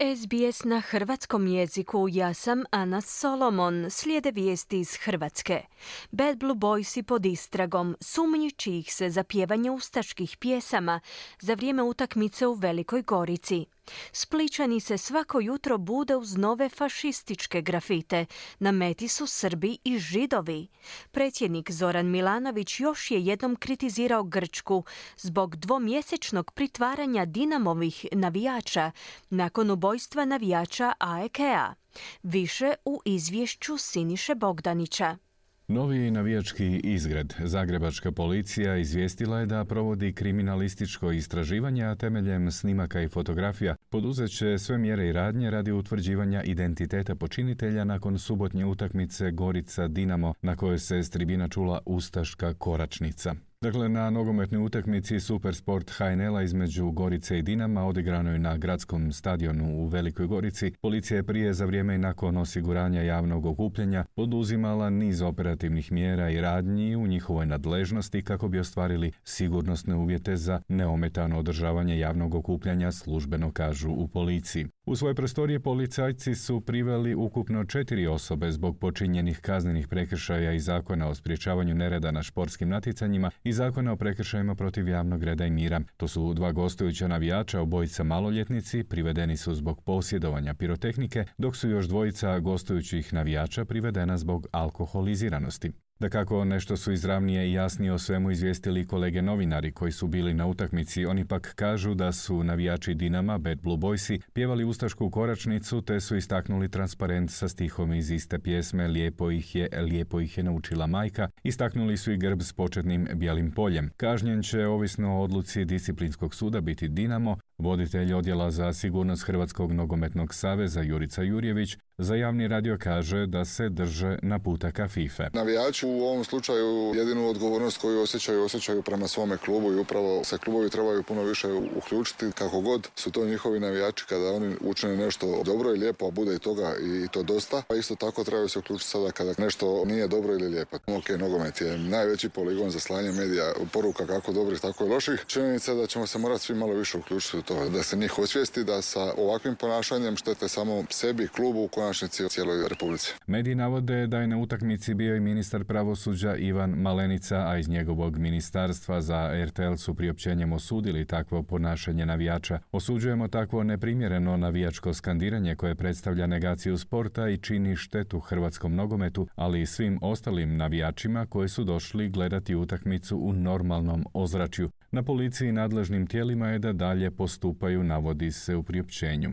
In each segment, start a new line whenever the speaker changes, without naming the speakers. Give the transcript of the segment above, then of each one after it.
SBS na hrvatskom jeziku ja sam Ana Solomon, slijede vijesti iz Hrvatske. Bad Blue Boysi pod istragom sumnjiči ih se za pjevanje ustaških pjesama za vrijeme utakmice u Velikoj Gorici. Spličani se svako jutro bude uz nove fašističke grafite. Na meti su Srbi i Židovi. Predsjednik Zoran Milanović još je jednom kritizirao Grčku zbog dvomjesečnog pritvaranja Dinamovih navijača nakon ubojstva navijača AEK-a. Više u izvješću Siniše Bogdanića.
Novi navijački izgred Zagrebačka policija izvijestila je da provodi kriminalističko istraživanje, a temeljem snimaka i fotografija poduzet će sve mjere i radnje radi utvrđivanja identiteta počinitelja nakon subotnje utakmice Gorica Dinamo na kojoj se s tribina čula ustaška koračnica. Dakle, na nogometnoj utakmici Supersport HNL-a između Gorice i Dinama odigranoj na gradskom stadionu u Velikoj Gorici, policija je prije za vrijeme i nakon osiguranja javnog okupljanja poduzimala niz operativnih mjera i radnji u njihovoj nadležnosti kako bi ostvarili sigurnosne uvjete za neometano održavanje javnog okupljanja službeno kažu u policiji. U svoje prostorije policajci su priveli ukupno četiri osobe zbog počinjenih kaznenih prekršaja i zakona o sprječavanju nereda na športskim natjecanjima i zakona o prekršajima protiv javnog reda i mira. To su dva gostujuća navijača, obojica maloljetnici, privedeni su zbog posjedovanja pirotehnike, dok su još dvojica gostujućih navijača privedena zbog alkoholiziranosti. Da kako nešto su izravnije i jasnije o svemu izvijestili kolege novinari koji su bili na utakmici, oni pak kažu da su navijači Dinama, Bad Blue Boysi, pjevali ustašku koračnicu te su istaknuli transparent sa stihom iz iste pjesme Lijepo ih je, lijepo ih je naučila majka, istaknuli su i grb s početnim bijelim poljem. Kažnjen će, ovisno o odluci disciplinskog suda, biti Dinamo, Voditelj odjela za sigurnost Hrvatskog nogometnog saveza Jurica Jurjević za javni radio kaže da se drže naputaka FIFA.
Navijači u ovom slučaju jedinu odgovornost koju osjećaju, osjećaju prema svome klubu i upravo se klubovi trebaju puno više uključiti kako god su to njihovi navijači kada oni učine nešto dobro i lijepo, a bude i toga i to dosta. Pa isto tako trebaju se uključiti sada kada nešto nije dobro ili lijepo. Ok, nogomet je najveći poligon za slanje medija, poruka kako dobrih, tako i loših. Činjenica da ćemo se morati svi malo više uključiti to, da se njih osvijesti da sa ovakvim ponašanjem štete samo sebi, klubu, u konačnici u cijeloj Republici.
Mediji navode da je na utakmici bio i ministar pravosuđa Ivan Malenica, a iz njegovog ministarstva za RTL su priopćenjem osudili takvo ponašanje navijača. Osuđujemo takvo neprimjereno navijačko skandiranje koje predstavlja negaciju sporta i čini štetu hrvatskom nogometu, ali i svim ostalim navijačima koji su došli gledati utakmicu u normalnom ozračju. Na policiji i nadležnim tijelima je da dalje postupaju, navodi se u priopćenju.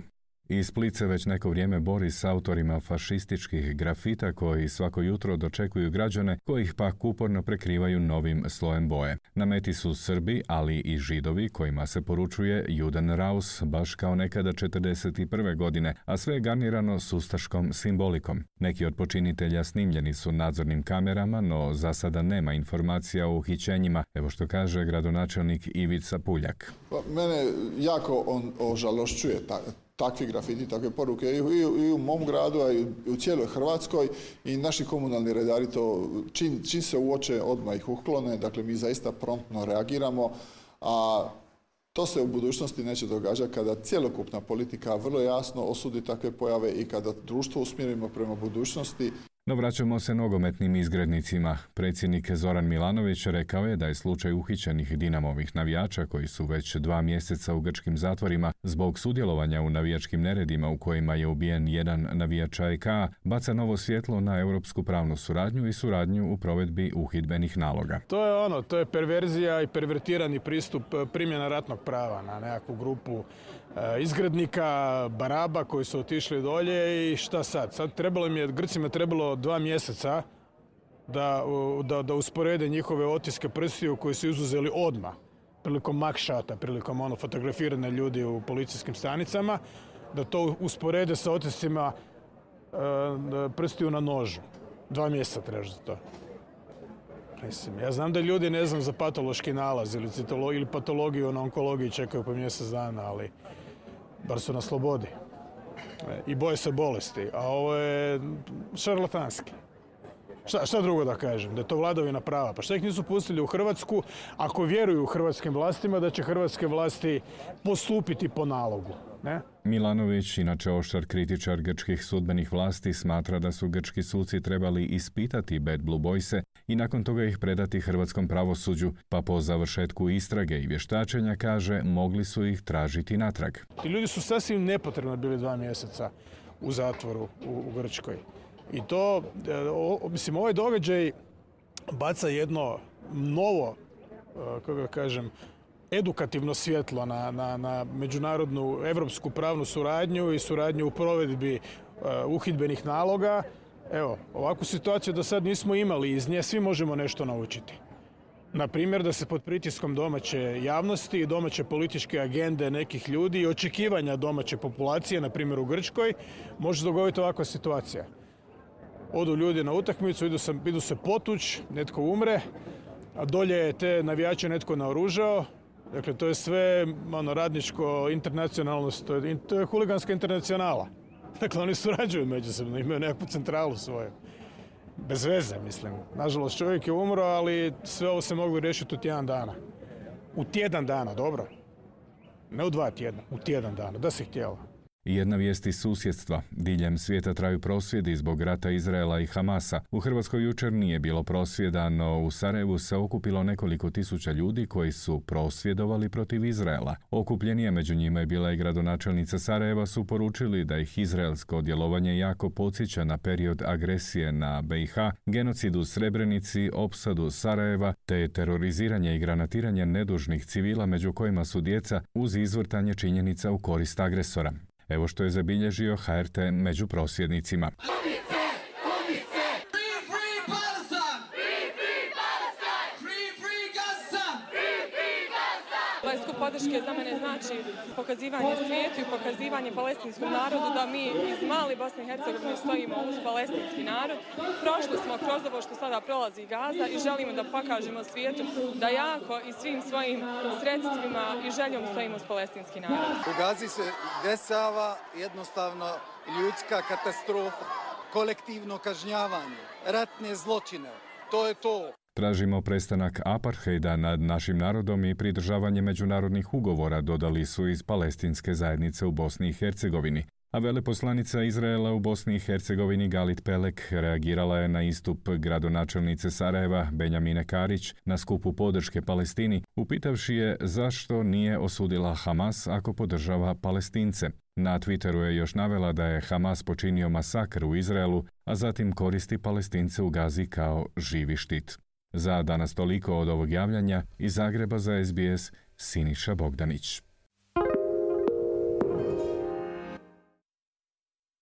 I Split se već neko vrijeme bori s autorima fašističkih grafita koji svako jutro dočekuju građane koji ih pak uporno prekrivaju novim slojem boje. Na meti su Srbi, ali i Židovi kojima se poručuje Juden Raus baš kao nekada 41. godine, a sve je garnirano sustaškom simbolikom. Neki od počinitelja snimljeni su nadzornim kamerama, no za sada nema informacija o uhićenjima, evo što kaže gradonačelnik Ivica Puljak.
Pa, mene jako on ožalošćuje takvi grafiti, takve poruke i, u mom gradu, a i u cijeloj Hrvatskoj i naši komunalni redari to čim, čim se uoče odmah ih uklone, dakle mi zaista promptno reagiramo, a to se u budućnosti neće događati kada cjelokupna politika vrlo jasno osudi takve pojave i kada društvo usmjerimo prema budućnosti.
No vraćamo se nogometnim izgrednicima. Predsjednik Zoran Milanović rekao je da je slučaj uhićenih Dinamovih navijača koji su već dva mjeseca u grčkim zatvorima zbog sudjelovanja u navijačkim neredima u kojima je ubijen jedan navijač AEK baca novo svjetlo na europsku pravnu suradnju i suradnju u provedbi uhidbenih naloga.
To je ono, to je perverzija i pervertirani pristup primjena ratnog prava na nekakvu grupu e, izgrednika, baraba koji su otišli dolje i šta sad? Sad trebalo mi je, Grcima trebalo dva mjeseca da, da, da usporede njihove otiske prstiju koji su izuzeli odmah prilikom makšata, prilikom ono fotografirane ljudi u policijskim stanicama, da to usporede sa otiscima e, prstiju na nožu. Dva mjeseca treba za to. Mislim, ja znam da ljudi ne znam za patološki nalaz ili, ili patologiju na onkologiji čekaju po mjesec dana, ali bar su na slobodi i boje se bolesti, a ovo je šarlatanski. Šta, šta drugo da kažem? Da je to vladavina prava. Pa šta ih nisu pustili u Hrvatsku ako vjeruju hrvatskim vlastima da će hrvatske vlasti postupiti po nalogu? Ne?
Milanović, inače oštar kritičar grčkih sudbenih vlasti, smatra da su grčki suci trebali ispitati Bad Blue Boyse i nakon toga ih predati hrvatskom pravosuđu, pa po završetku istrage i vještačenja kaže mogli su ih tražiti natrag.
Ti ljudi su sasvim nepotrebno bili dva mjeseca u zatvoru u, Grčkoj. I to, e, mislim, ovaj događaj baca jedno novo, e, kako ga kažem, edukativno svjetlo na, na, na međunarodnu evropsku pravnu suradnju i suradnju u provedbi uh, uhidbenih naloga. Evo, ovakvu situaciju do sad nismo imali iz nje, svi možemo nešto naučiti. Na primjer, da se pod pritiskom domaće javnosti i domaće političke agende nekih ljudi i očekivanja domaće populacije, na primjer u Grčkoj, može dogoditi ovakva situacija. Odu ljudi na utakmicu, idu se, idu se potuć, netko umre, a dolje je te navijače netko naoružao, Dakle, to je sve ono, radničko, internacionalno, to je, to je huliganska internacionala. Dakle, oni surađuju međusobno, imaju nekakvu centralu svoju. Bez veze, mislim. Nažalost, čovjek je umro, ali sve ovo se moglo riješiti u tjedan dana. U tjedan dana, dobro. Ne u dva tjedna, u tjedan dana, da se htjelo.
Jedna vijest iz susjedstva. Diljem svijeta traju prosvjedi zbog rata Izraela i Hamasa. U Hrvatskoj jučer nije bilo prosvjeda, no u Sarajevu se okupilo nekoliko tisuća ljudi koji su prosvjedovali protiv Izraela. Okupljenije među njima je bila i gradonačelnica Sarajeva su poručili da ih izraelsko djelovanje jako podsjeća na period agresije na BiH, genocidu u Srebrenici, opsadu Sarajeva, te teroriziranje i granatiranje nedužnih civila među kojima su djeca uz izvrtanje činjenica u korist agresora. Evo što je zabilježio HRT među prosvjednicima.
Podrške za mene znači pokazivanje svijetu i pokazivanje palestinskom narodu da mi iz mali Bosne i Hercegovine stojimo uz palestinski narod. Prošli smo kroz ovo što sada prolazi Gaza i želimo da pokažemo svijetu da jako i svim svojim sredstvima i željom stojimo uz palestinski narod.
U Gazi se desava jednostavno ljudska katastrofa, kolektivno kažnjavanje, ratne zločine. To je to.
Tražimo prestanak apartheida nad našim narodom i pridržavanje međunarodnih ugovora, dodali su iz palestinske zajednice u Bosni i Hercegovini. A veleposlanica Izraela u Bosni i Hercegovini Galit Pelek reagirala je na istup gradonačelnice Sarajeva Benjamine Karić na skupu podrške Palestini, upitavši je zašto nije osudila Hamas ako podržava Palestince. Na Twitteru je još navela da je Hamas počinio masakr u Izraelu, a zatim koristi Palestince u Gazi kao živi štit. Za danas toliko od ovog javljanja iz Zagreba za SBS Siniša Bogdanić.